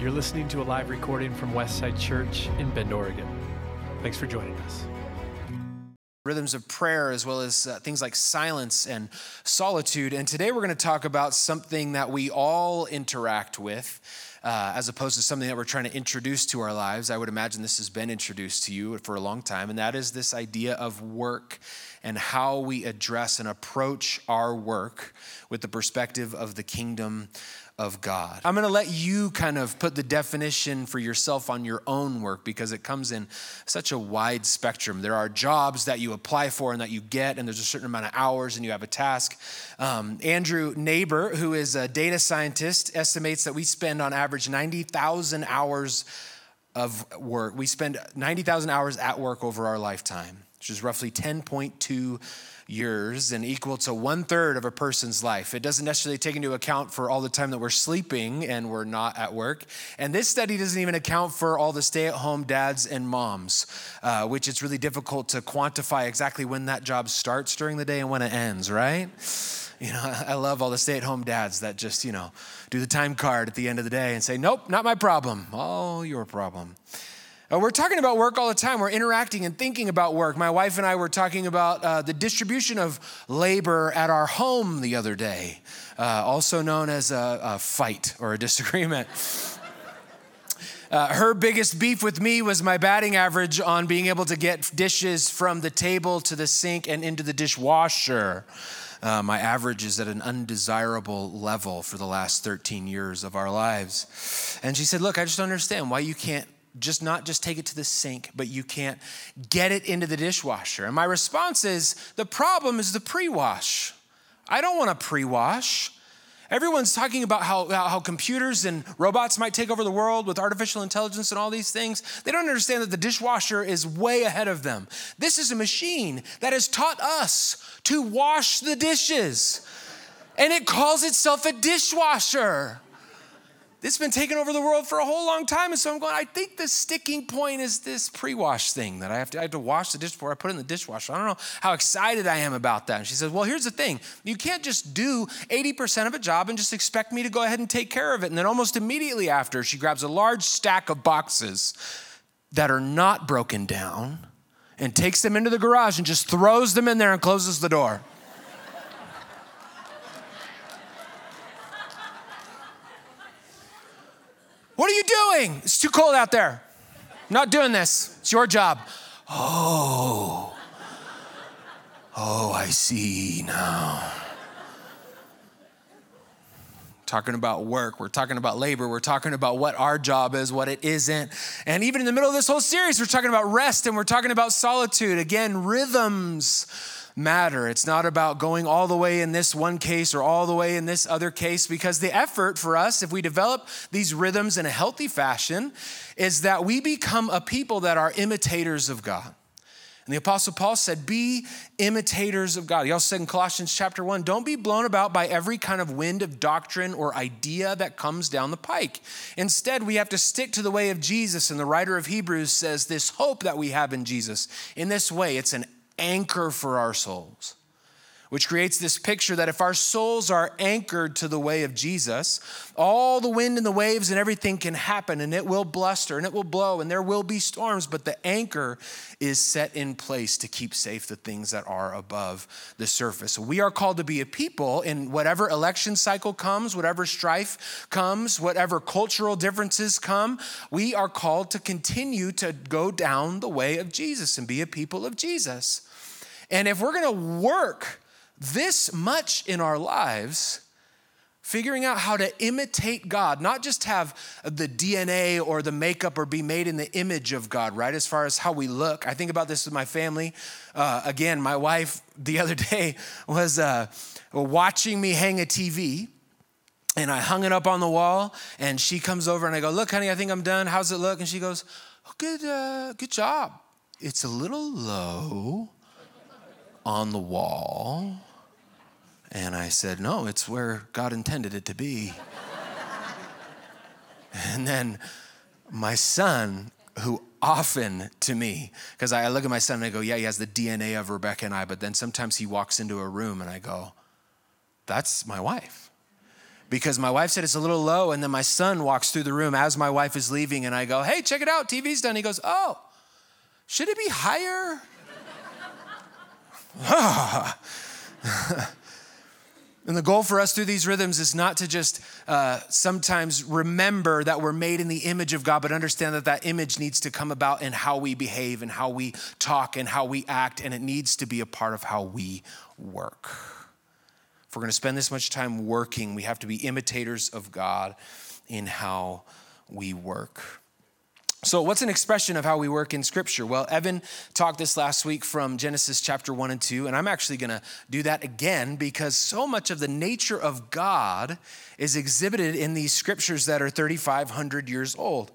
You're listening to a live recording from Westside Church in Bend, Oregon. Thanks for joining us. Rhythms of prayer, as well as uh, things like silence and solitude. And today we're going to talk about something that we all interact with. Uh, as opposed to something that we're trying to introduce to our lives. I would imagine this has been introduced to you for a long time, and that is this idea of work and how we address and approach our work with the perspective of the kingdom of God. I'm going to let you kind of put the definition for yourself on your own work because it comes in such a wide spectrum. There are jobs that you apply for and that you get, and there's a certain amount of hours, and you have a task. Um, Andrew Neighbor, who is a data scientist, estimates that we spend on average 90,000 hours of work. We spend 90,000 hours at work over our lifetime, which is roughly 10.2 years and equal to one third of a person's life. It doesn't necessarily take into account for all the time that we're sleeping and we're not at work. And this study doesn't even account for all the stay at home dads and moms, uh, which it's really difficult to quantify exactly when that job starts during the day and when it ends, right? You know, I love all the stay at home dads that just, you know, do the time card at the end of the day and say, nope, not my problem, all your problem. Uh, we're talking about work all the time. We're interacting and thinking about work. My wife and I were talking about uh, the distribution of labor at our home the other day, uh, also known as a, a, fight or a disagreement. Uh, her biggest beef with me was my batting average on being able to get dishes from the table to the sink and into the dishwasher. Uh, my average is at an undesirable level for the last 13 years of our lives. And she said, Look, I just don't understand why you can't just not just take it to the sink, but you can't get it into the dishwasher. And my response is the problem is the pre wash. I don't want to pre wash. Everyone's talking about how, how computers and robots might take over the world with artificial intelligence and all these things. They don't understand that the dishwasher is way ahead of them. This is a machine that has taught us to wash the dishes, and it calls itself a dishwasher. This has been taking over the world for a whole long time. And so I'm going, I think the sticking point is this pre wash thing that I have, to, I have to wash the dish before I put it in the dishwasher. I don't know how excited I am about that. And she says, Well, here's the thing you can't just do 80% of a job and just expect me to go ahead and take care of it. And then almost immediately after, she grabs a large stack of boxes that are not broken down and takes them into the garage and just throws them in there and closes the door. Doing? It's too cold out there. I'm not doing this. It's your job. Oh. Oh, I see now. Talking about work, we're talking about labor, we're talking about what our job is, what it isn't. And even in the middle of this whole series, we're talking about rest and we're talking about solitude. Again, rhythms matter. It's not about going all the way in this one case or all the way in this other case, because the effort for us, if we develop these rhythms in a healthy fashion, is that we become a people that are imitators of God. And the Apostle Paul said, Be imitators of God. He also said in Colossians chapter 1, don't be blown about by every kind of wind of doctrine or idea that comes down the pike. Instead, we have to stick to the way of Jesus. And the writer of Hebrews says, This hope that we have in Jesus, in this way, it's an anchor for our souls, which creates this picture that if our souls are anchored to the way of Jesus, all the wind and the waves and everything can happen and it will bluster and it will blow and there will be storms, but the anchor is set in place to keep safe the things that are above the surface. We are called to be a people in whatever election cycle comes, whatever strife comes, whatever cultural differences come, we are called to continue to go down the way of Jesus and be a people of Jesus. And if we're gonna work this much in our lives, figuring out how to imitate God, not just have the DNA or the makeup or be made in the image of God, right? As far as how we look. I think about this with my family. Uh, again, my wife the other day was uh, watching me hang a TV. And I hung it up on the wall, and she comes over and I go, Look, honey, I think I'm done. How's it look? And she goes, oh, Good, uh, good job. It's a little low on the wall. And I said, No, it's where God intended it to be. and then my son, who often to me, because I look at my son and I go, Yeah, he has the DNA of Rebecca and I, but then sometimes he walks into a room and I go, That's my wife. because my wife said it's a little low. And then my son walks through the room as my wife is leaving, and I go, Hey, check it out, TV's done. He goes, Oh, should it be higher? And the goal for us through these rhythms is not to just uh, sometimes remember that we're made in the image of God, but understand that that image needs to come about in how we behave and how we talk and how we act, and it needs to be a part of how we work. If we're going to spend this much time working, we have to be imitators of God in how we work. So, what's an expression of how we work in Scripture? Well, Evan talked this last week from Genesis chapter 1 and 2, and I'm actually going to do that again because so much of the nature of God is exhibited in these scriptures that are 3,500 years old.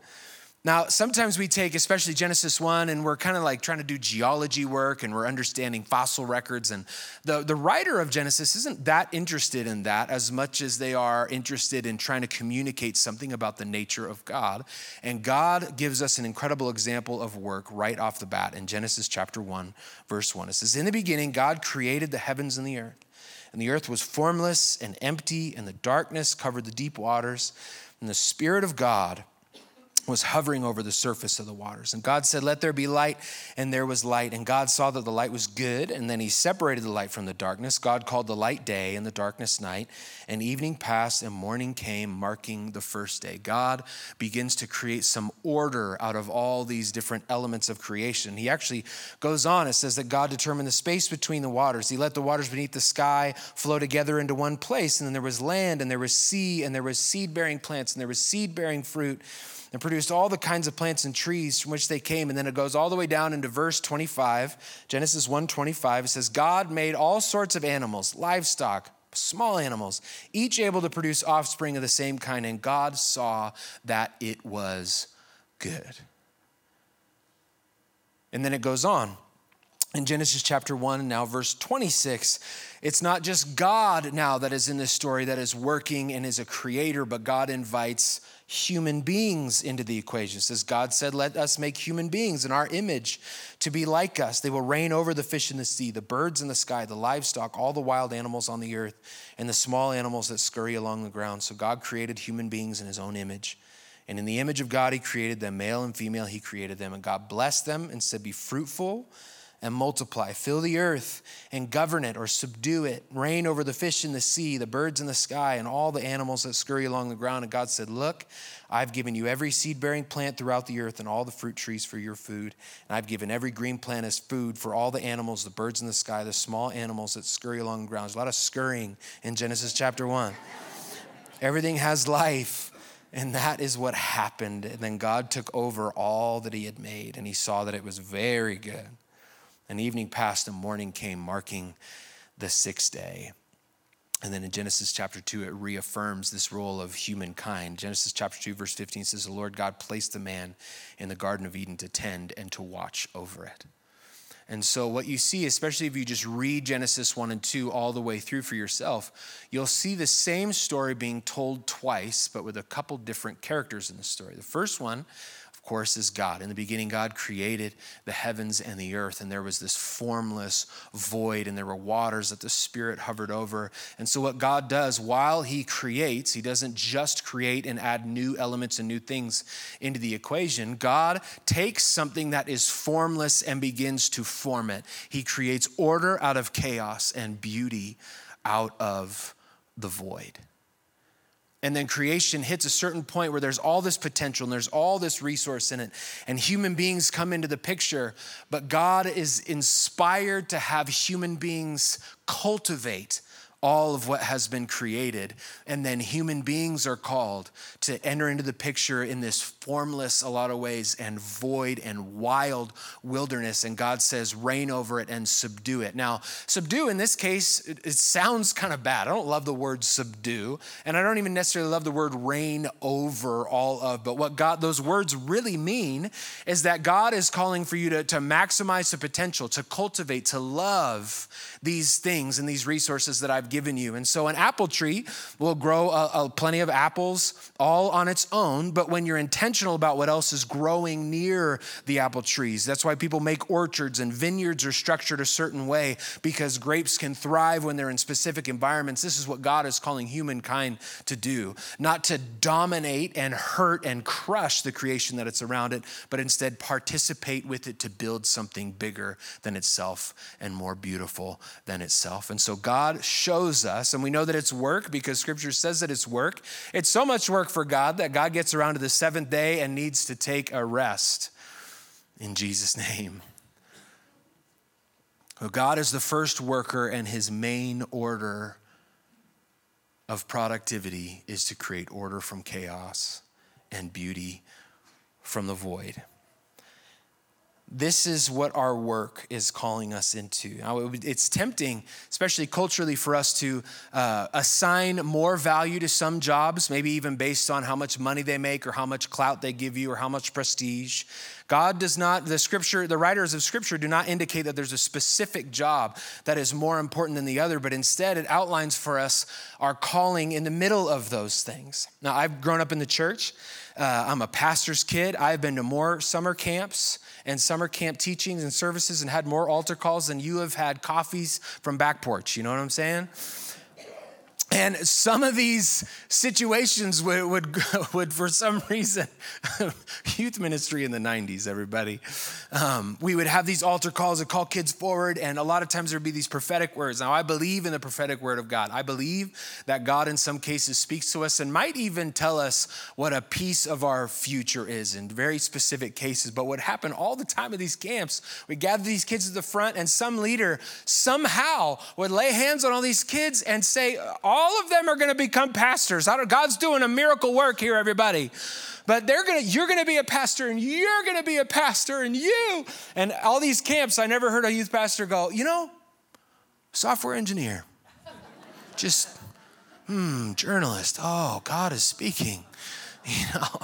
Now, sometimes we take, especially Genesis 1, and we're kind of like trying to do geology work and we're understanding fossil records. And the, the writer of Genesis isn't that interested in that as much as they are interested in trying to communicate something about the nature of God. And God gives us an incredible example of work right off the bat in Genesis chapter 1, verse 1. It says, In the beginning, God created the heavens and the earth. And the earth was formless and empty, and the darkness covered the deep waters. And the Spirit of God was hovering over the surface of the waters. And God said, Let there be light, and there was light. And God saw that the light was good, and then He separated the light from the darkness. God called the light day, and the darkness night. And evening passed, and morning came, marking the first day. God begins to create some order out of all these different elements of creation. He actually goes on, it says that God determined the space between the waters. He let the waters beneath the sky flow together into one place, and then there was land, and there was sea, and there was seed bearing plants, and there was seed bearing fruit and produced all the kinds of plants and trees from which they came. And then it goes all the way down into verse 25, Genesis 1 25. It says, God made all sorts of animals, livestock, small animals, each able to produce offspring of the same kind. And God saw that it was good. And then it goes on in Genesis chapter 1, now verse 26, it's not just God now that is in this story that is working and is a creator, but God invites human beings into the equation. It says, God said, Let us make human beings in our image to be like us. They will reign over the fish in the sea, the birds in the sky, the livestock, all the wild animals on the earth, and the small animals that scurry along the ground. So God created human beings in his own image. And in the image of God, he created them, male and female, he created them. And God blessed them and said, Be fruitful and multiply. Fill the earth and govern it or subdue it. Reign over the fish in the sea, the birds in the sky, and all the animals that scurry along the ground. And God said, Look, I've given you every seed bearing plant throughout the earth and all the fruit trees for your food. And I've given every green plant as food for all the animals, the birds in the sky, the small animals that scurry along the ground. There's a lot of scurrying in Genesis chapter 1. Everything has life. And that is what happened. And then God took over all that He had made, and He saw that it was very good. And evening passed and morning came, marking the sixth day. And then in Genesis chapter 2, it reaffirms this role of humankind. Genesis chapter 2, verse 15 says, The Lord God placed the man in the Garden of Eden to tend and to watch over it. And so, what you see, especially if you just read Genesis 1 and 2 all the way through for yourself, you'll see the same story being told twice, but with a couple different characters in the story. The first one of course, is God. In the beginning, God created the heavens and the earth, and there was this formless void, and there were waters that the Spirit hovered over. And so, what God does while He creates, He doesn't just create and add new elements and new things into the equation. God takes something that is formless and begins to form it. He creates order out of chaos and beauty out of the void and then creation hits a certain point where there's all this potential and there's all this resource in it. And human beings come into the picture but god is inspired to have human beings cultivate all of what has been created. And then human beings are called to enter into the picture in this formless, a lot of ways, and void and wild wilderness. And God says, reign over it and subdue it. Now, subdue in this case, it, it sounds kind of bad. I don't love the word subdue, and I don't even necessarily love the word reign over all of. But what God, those words really mean is that God is calling for you to, to maximize the potential, to cultivate, to love these things and these resources that I've given you. And so an apple tree will grow a, a plenty of apples all on its own, but when you're intentional about what else is growing near the apple trees, that's why people make orchards and vineyards are structured a certain way because grapes can thrive when they're in specific environments. This is what God is calling humankind to do, not to dominate and hurt and crush the creation that it's around it, but instead participate with it to build something bigger than itself and more beautiful than itself. And so God shows us, and we know that it's work because scripture says that it's work. It's so much work for God that God gets around to the seventh day and needs to take a rest in Jesus' name. God is the first worker, and his main order of productivity is to create order from chaos and beauty from the void. This is what our work is calling us into. Now, it's tempting, especially culturally, for us to uh, assign more value to some jobs, maybe even based on how much money they make or how much clout they give you or how much prestige. God does not, the scripture, the writers of scripture do not indicate that there's a specific job that is more important than the other, but instead it outlines for us our calling in the middle of those things. Now, I've grown up in the church. Uh, I'm a pastor's kid. I've been to more summer camps and summer camp teachings and services and had more altar calls than you have had coffees from back porch. You know what I'm saying? And some of these situations would, would, would for some reason, youth ministry in the 90s, everybody. Um, we would have these altar calls and call kids forward, and a lot of times there would be these prophetic words. Now, I believe in the prophetic word of God. I believe that God, in some cases, speaks to us and might even tell us what a piece of our future is in very specific cases. But what happened all the time at these camps, we gather these kids at the front, and some leader somehow would lay hands on all these kids and say, all all of them are going to become pastors. God's doing a miracle work here, everybody. But they're gonna, you're gonna be a pastor, and you're gonna be a pastor, and you, and all these camps. I never heard a youth pastor go, you know, software engineer, just, hmm, journalist. Oh, God is speaking, you know.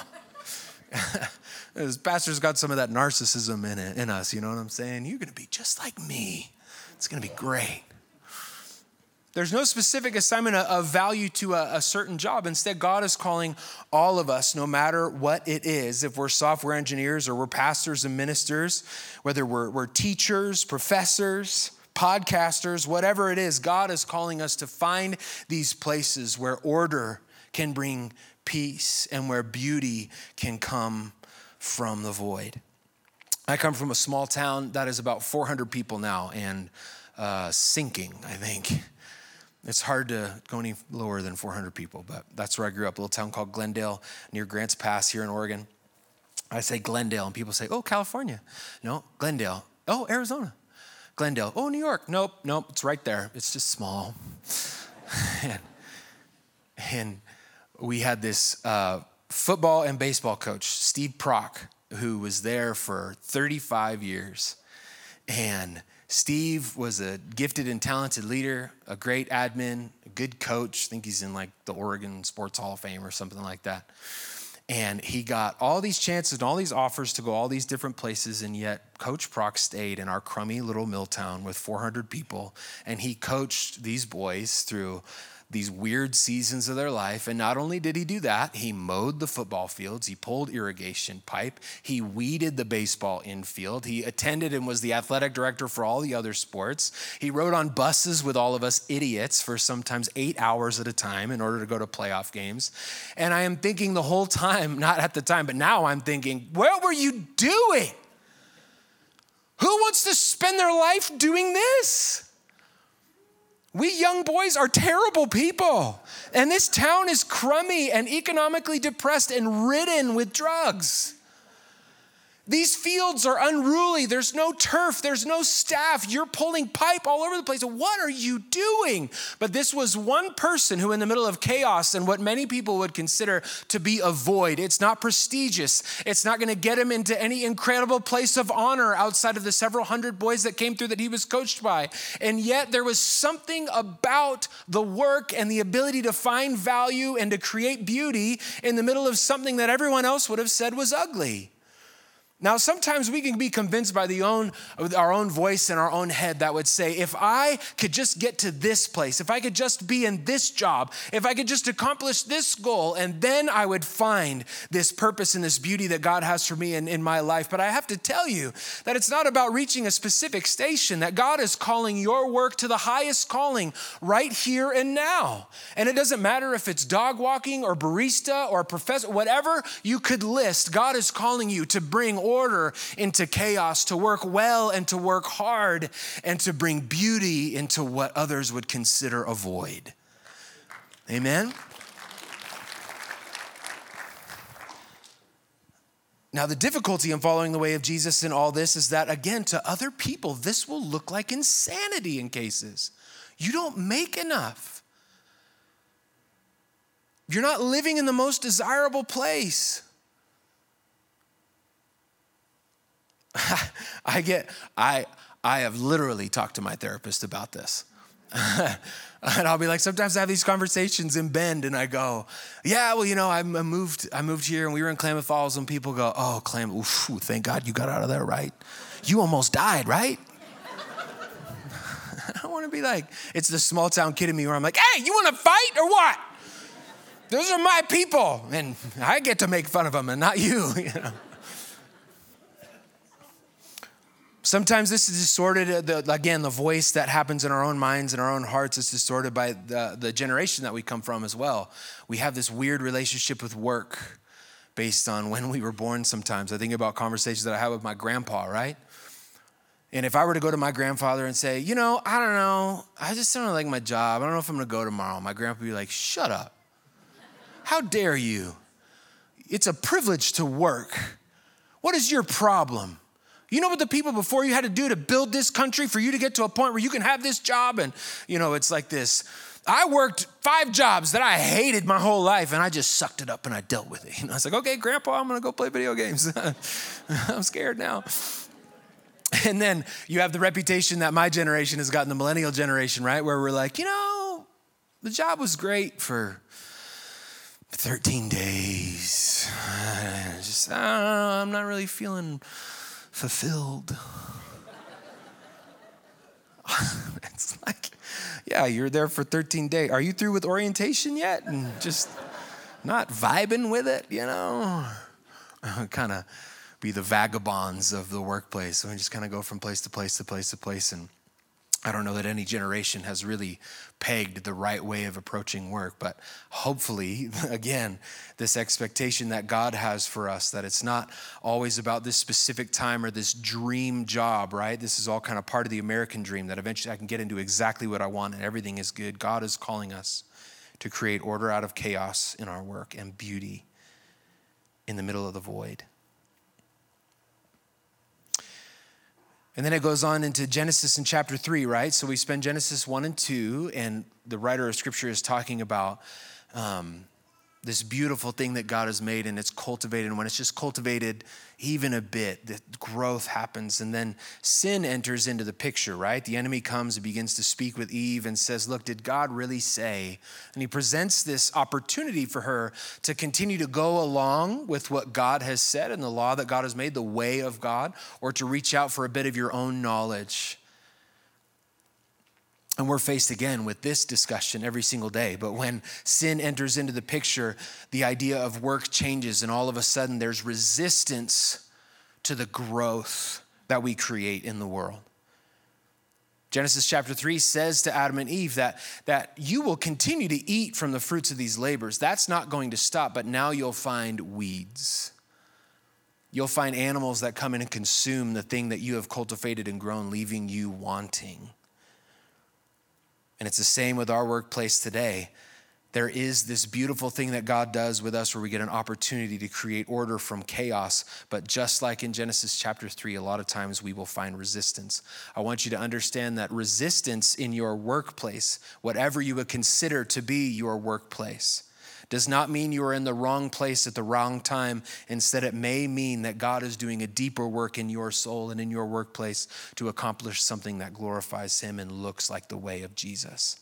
As pastors got some of that narcissism in it, in us, you know what I'm saying? You're gonna be just like me. It's gonna be great. There's no specific assignment of value to a, certain job. Instead, God is calling all of us, no matter what it is, if we're software engineers or we're pastors and ministers, whether we're, we're teachers, professors, podcasters, whatever it is, God is calling us to find these places where order can bring peace and where beauty can come from the void. I come from a small town that is about 400 people now and uh, sinking, I think. It's hard to go any lower than 400 people, but that's where I grew up, a little town called Glendale near Grants Pass here in Oregon. I say Glendale, and people say, oh, California. No, Glendale. Oh, Arizona. Glendale. Oh, New York. Nope, nope, it's right there. It's just small. and, and, we had this uh, football and baseball coach, Steve Prock, who was there for 35 years. And Steve was a gifted and talented leader, a great admin, a good coach. I think he's in like the Oregon Sports Hall of Fame or something like that. And he got all these chances and all these offers to go all these different places, and yet Coach Prock stayed in our crummy little mill town with 400 people, and he coached these boys through these weird seasons of their life. And not only did he do that, he mowed the football fields, he pulled irrigation pipe, he weeded the baseball infield, he attended and was the athletic director for all the other sports. He rode on buses with all of us idiots for sometimes eight hours at a time in order to go to playoff games. And I am thinking the whole time, not at the time, but now I'm thinking, what were you doing? Who wants to spend their life doing this? We young boys are terrible people. And this town is crummy and economically depressed and ridden with drugs. These fields are unruly. There's no turf, there's no staff. You're pulling pipe all over the place. What are you doing? But this was one person who, in the middle of chaos and what many people would consider to be a void, it's not prestigious. It's not going to get him into any incredible place of honor outside of the several hundred boys that came through that he was coached by. And yet, there was something about the work and the ability to find value and to create beauty in the middle of something that everyone else would have said was ugly. Now, sometimes we can be convinced by the own, our own voice in our own head that would say, if I could just get to this place, if I could just be in this job, if I could just accomplish this goal, and then I would find this purpose and this beauty that God has for me in, in my life. But I have to tell you that it's not about reaching a specific station, that God is calling your work to the highest calling right here and now. And it doesn't matter if it's dog walking or barista or professor, whatever you could list, God is calling you to bring order into chaos, to work well and to work hard, and to bring beauty into what others would consider a void. Amen? Now, the difficulty in following the way of Jesus in all this is that, again, to other people, this will look like insanity in cases. You don't make enough. You're not living in the most desirable place. I get, I, I have literally talked to my therapist about this. and I'll be like, sometimes I have these conversations in Bend, and I go, "Yeah, well, you know, I moved, I moved here, and we were in Klamath Falls, and people go, "Oh, Klamath, oof, thank God you got out of there, right? You almost died, right?" I want to be like, it's the small town kid in me where I'm like, "Hey, you want to fight or what?" Those are my people, and I get to make fun of them, and not you. You know. Sometimes this is distorted, uh, the, again, the voice that happens in our own minds and our own hearts is distorted by the, the generation that we come from as well. We have this weird relationship with work based on when we were born sometimes. I think about conversations that I had with my grandpa, right? And if I were to go to my grandfather and say, you know, I don't know, I just don't like my job. I don't know if I'm gonna go tomorrow. My grandpa would be like, shut up. How dare you? It's a privilege to work. What is your problem? You know what the people before you had to do to build this country for you to get to a point where you can have this job? And, you know, it's like this. I worked five jobs that I hated my whole life and I just sucked it up and I dealt with it. You know, I was like, okay, grandpa, I'm gonna go play video games. I'm scared now. And then you have the reputation that my generation has gotten, the millennial generation, right? Where we're like, you know, the job was great for 13 days. Just, ah, I'm not really feeling fulfilled. it's like, yeah, you're there for 13 days. Are you through with orientation yet? And just not vibing with it, you know? kind of be the vagabonds of the workplace. So we just kind of go from place to place to place to place and I don't know that any generation has really pegged the right way of approaching work, but hopefully, again, this expectation that God has for us that it's not always about this specific time or this dream job, right? This is all kind of part of the American dream that eventually I can get into exactly what I want and everything is good. God is calling us to create order out of chaos in our work and beauty in the middle of the void. And then it goes on into Genesis in chapter 3, right? So we spend Genesis 1 and 2, and the writer of scripture is talking about um, this beautiful thing that God has made and it's cultivated. And when it's just cultivated even a bit, the growth happens. And then sin enters into the picture, right? The enemy comes and begins to speak with Eve and says, Look, did God really say? And he presents this opportunity for her to continue to go along with what God has said and the law that God has made, the way of God, or to reach out for a bit of your own knowledge. And we're faced again with this discussion every single day. But when sin enters into the picture, the idea of work changes, and all of a sudden there's resistance to the growth that we create in the world. Genesis chapter 3 says to Adam and Eve that, that you will continue to eat from the fruits of these labors. That's not going to stop, but now you'll find weeds. You'll find animals that come in and consume the thing that you have cultivated and grown, leaving you wanting. And it's the same with our workplace today. There is this beautiful thing that God does with us where we get an opportunity to create order from chaos. But just like in Genesis chapter 3, a lot of times we will find resistance. I want you to understand that resistance in your workplace, whatever you would consider to be your workplace, does not mean you are in the wrong place at the wrong time. Instead, it may mean that God is doing a deeper work in your soul and in your workplace to accomplish something that glorifies Him and looks like the way of Jesus.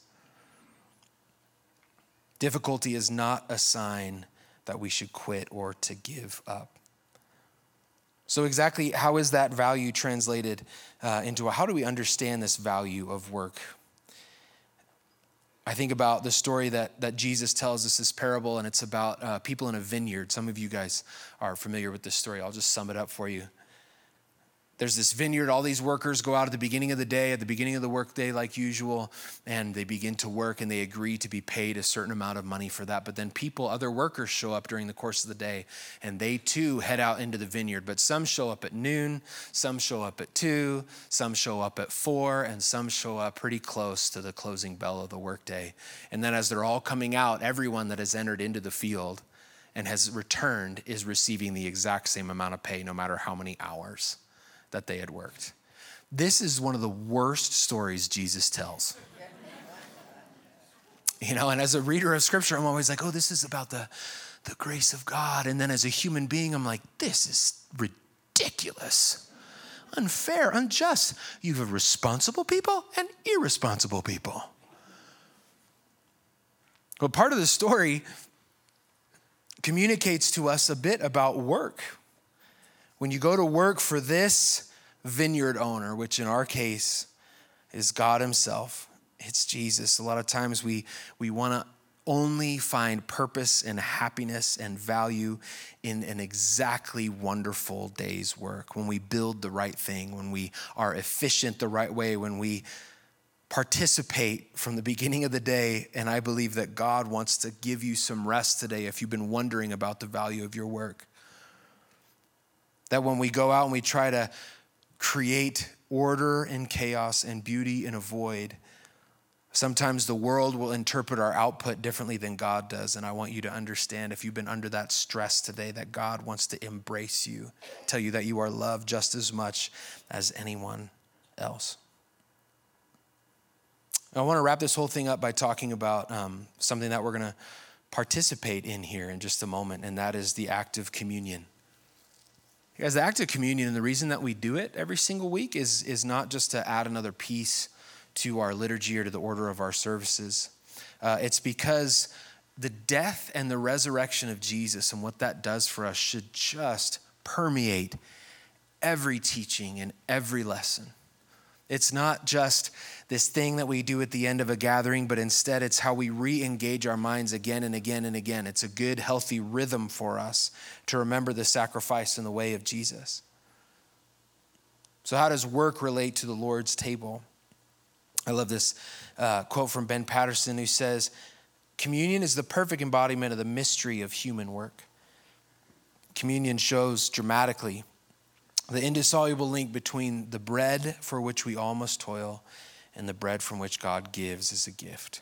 Difficulty is not a sign that we should quit or to give up. So, exactly how is that value translated uh, into a, how do we understand this value of work? I think about the story that, that Jesus tells us, this parable, and it's about uh, people in a vineyard. Some of you guys are familiar with this story. I'll just sum it up for you there's this vineyard. All these workers go out at the beginning of the day, at the beginning of the workday, like usual, and they begin to work and they agree to be paid a certain amount of money for that. But then people, other workers, show up during the course of the day and they too head out into the vineyard. But some show up at noon, some show up at two, some show up at four, and some show up pretty close to the closing bell of the workday. And then as they're all coming out, everyone that has entered into the field and has returned is receiving the exact same amount of pay, no matter how many hours that they had worked. This is one of the worst stories Jesus tells. You know, and as a reader of scripture, I'm always like, oh, this is about the, the grace of God. And then as a human being, I'm like, this is ridiculous, unfair, unjust. You have responsible people and irresponsible people. But part of the story communicates to us a bit about work. When you go to work for this vineyard owner, which in our case is God Himself, it's Jesus. A lot of times we, we want to only find purpose and happiness and value in an exactly wonderful day's work. When we build the right thing, when we are efficient the right way, when we participate from the beginning of the day. And I believe that God wants to give you some rest today if you've been wondering about the value of your work. That when we go out and we try to create order and chaos and beauty in a void, sometimes the world will interpret our output differently than God does. And I want you to understand if you've been under that stress today, that God wants to embrace you, tell you that you are loved just as much as anyone else. I want to wrap this whole thing up by talking about um, something that we're going to participate in here in just a moment, and that is the act of communion. As the act of communion, and the reason that we do it every single week is, is not just to add another piece to our liturgy or to the order of our services. Uh, it's because the death and the resurrection of Jesus and what that does for us should just permeate every teaching and every lesson. It's not just this thing that we do at the end of a gathering, but instead it's how we re engage our minds again and again and again. It's a good, healthy rhythm for us to remember the sacrifice and the way of Jesus. So, how does work relate to the Lord's table? I love this uh, quote from Ben Patterson who says, Communion is the perfect embodiment of the mystery of human work. Communion shows dramatically the indissoluble link between the bread for which we all must toil and the bread from which God gives as a gift.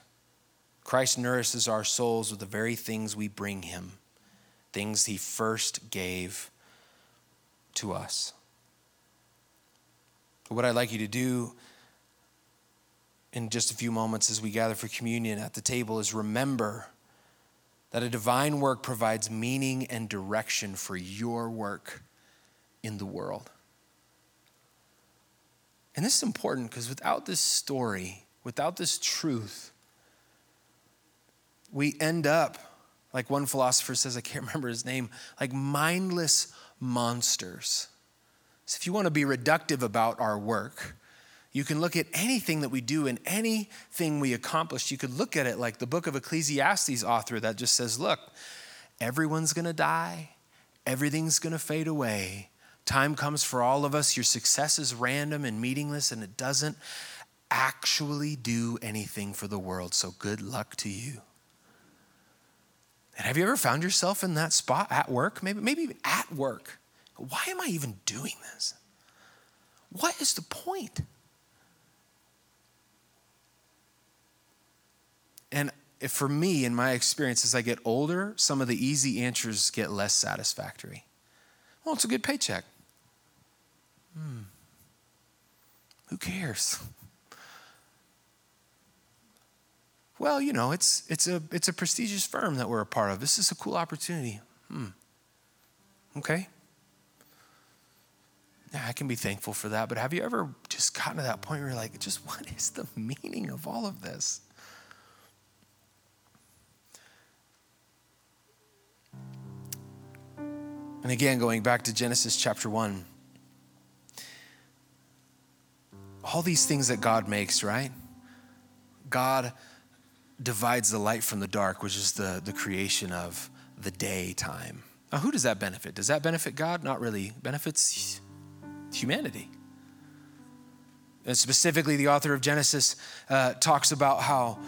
Christ nourishes our souls with the very things we bring him, things he first gave to us. What I'd like you to do in just a few moments as we gather for communion at the table is remember that a divine work provides meaning and direction for your work in the world. And this is important because without this story, without this truth, we end up, like one philosopher says, I can't remember his name, like mindless monsters. So if you want to be reductive about our work, you can look at anything that we do and anything we accomplish. You could look at it like the book of Ecclesiastes author that just says, look, everyone's going to die, everything's going to fade away, Time comes for all of us. Your success is random and meaningless, and it doesn't actually do anything for the world. So good luck to you. And have you ever found yourself in that spot at work? Maybe, maybe at work. Why am I even doing this? What is the point? And for me, in my experience, as I get older, some of the easy answers get less satisfactory. Well, it's a good paycheck. Hmm. Who cares? Well, you know, it's, it's, a, it's a prestigious firm that we're a part of. This is a cool opportunity. Hmm. Okay. Yeah, I can be thankful for that. But have you ever just gotten to that point where you're like, just what is the meaning of all of this? And again, going back to Genesis chapter 1, all these things that God makes, right? God divides the light from the dark, which is the, the creation of the daytime. Now, who does that benefit? Does that benefit God? Not really. It benefits humanity. And specifically, the author of Genesis uh, talks about how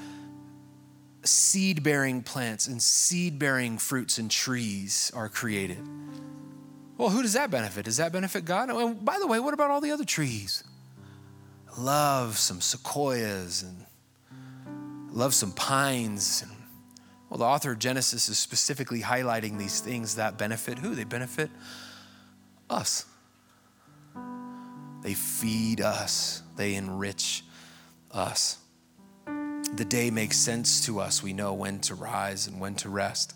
seed bearing plants and seed bearing fruits and trees are created. Well, who does that benefit? Does that benefit God? And by the way, what about all the other trees? Love some sequoias and love some pines. And, well, the author of Genesis is specifically highlighting these things that benefit who? They benefit us. They feed us, they enrich us. The day makes sense to us. We know when to rise and when to rest.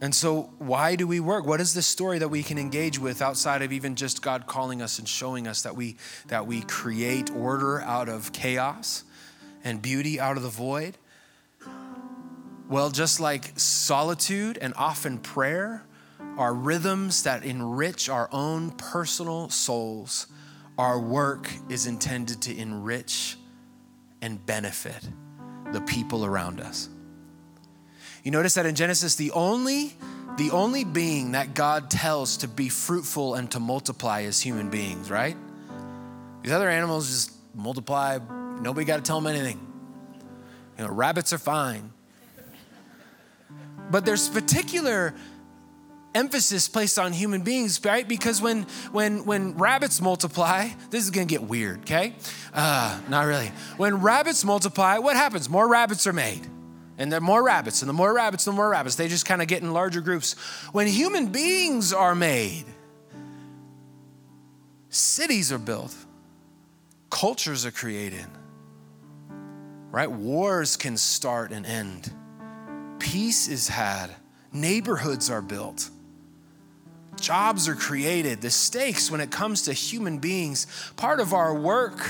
And so, why do we work? What is the story that we can engage with outside of even just God calling us and showing us that we that we create order out of chaos and beauty out of the void? Well, just like solitude and often prayer are rhythms that enrich our own personal souls, our work is intended to enrich and benefit the people around us. You notice that in Genesis, the only, the only being that God tells to be fruitful and to multiply is human beings, right? These other animals just multiply, nobody got to tell them anything. You know, rabbits are fine. But there's particular emphasis placed on human beings, right? Because when when when rabbits multiply, this is gonna get weird, okay? Uh, not really. When rabbits multiply, what happens? More rabbits are made. And the more rabbits, and the more rabbits, the more rabbits. They just kind of get in larger groups. When human beings are made, cities are built, cultures are created, right? Wars can start and end, peace is had, neighborhoods are built. Jobs are created. The stakes when it comes to human beings, part of our work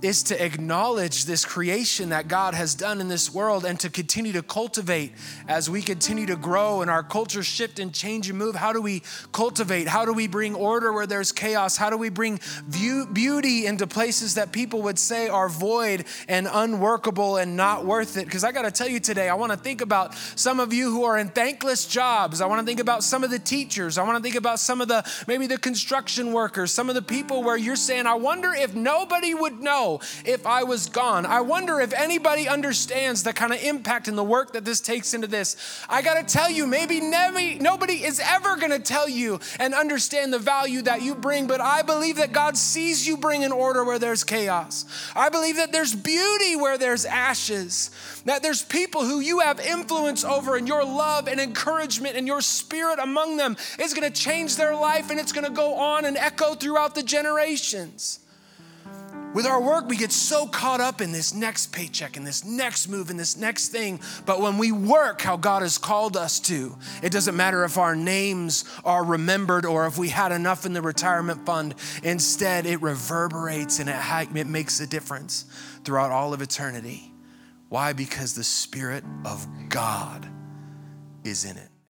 is to acknowledge this creation that God has done in this world and to continue to cultivate as we continue to grow and our culture shift and change and move. How do we cultivate? How do we bring order where there's chaos? How do we bring view, beauty into places that people would say are void and unworkable and not worth it? Because I got to tell you today, I want to think about some of you who are in thankless jobs. I want to think about some of the teachers. I want to think about some of the maybe the construction workers, some of the people where you're saying, I wonder if nobody would know if I was gone. I wonder if anybody understands the kind of impact and the work that this takes into this. I got to tell you, maybe never, nobody is ever to tell you and understand the value that you bring, but I believe that God sees you bring an order where there's chaos. I believe that there's beauty where there's ashes, that there's people who you have influence over, and your love and encouragement and your spirit among them is to change their life and it's to go on and echo throughout the generations. With our work, we get so caught up in this next paycheck and this next move and this next thing. But when we work how God has called us to, it doesn't matter if our names are remembered or if we had enough in the retirement fund. Instead, it reverberates and it, ha- it makes a difference throughout all of eternity. Why? Because the Spirit of God is in it.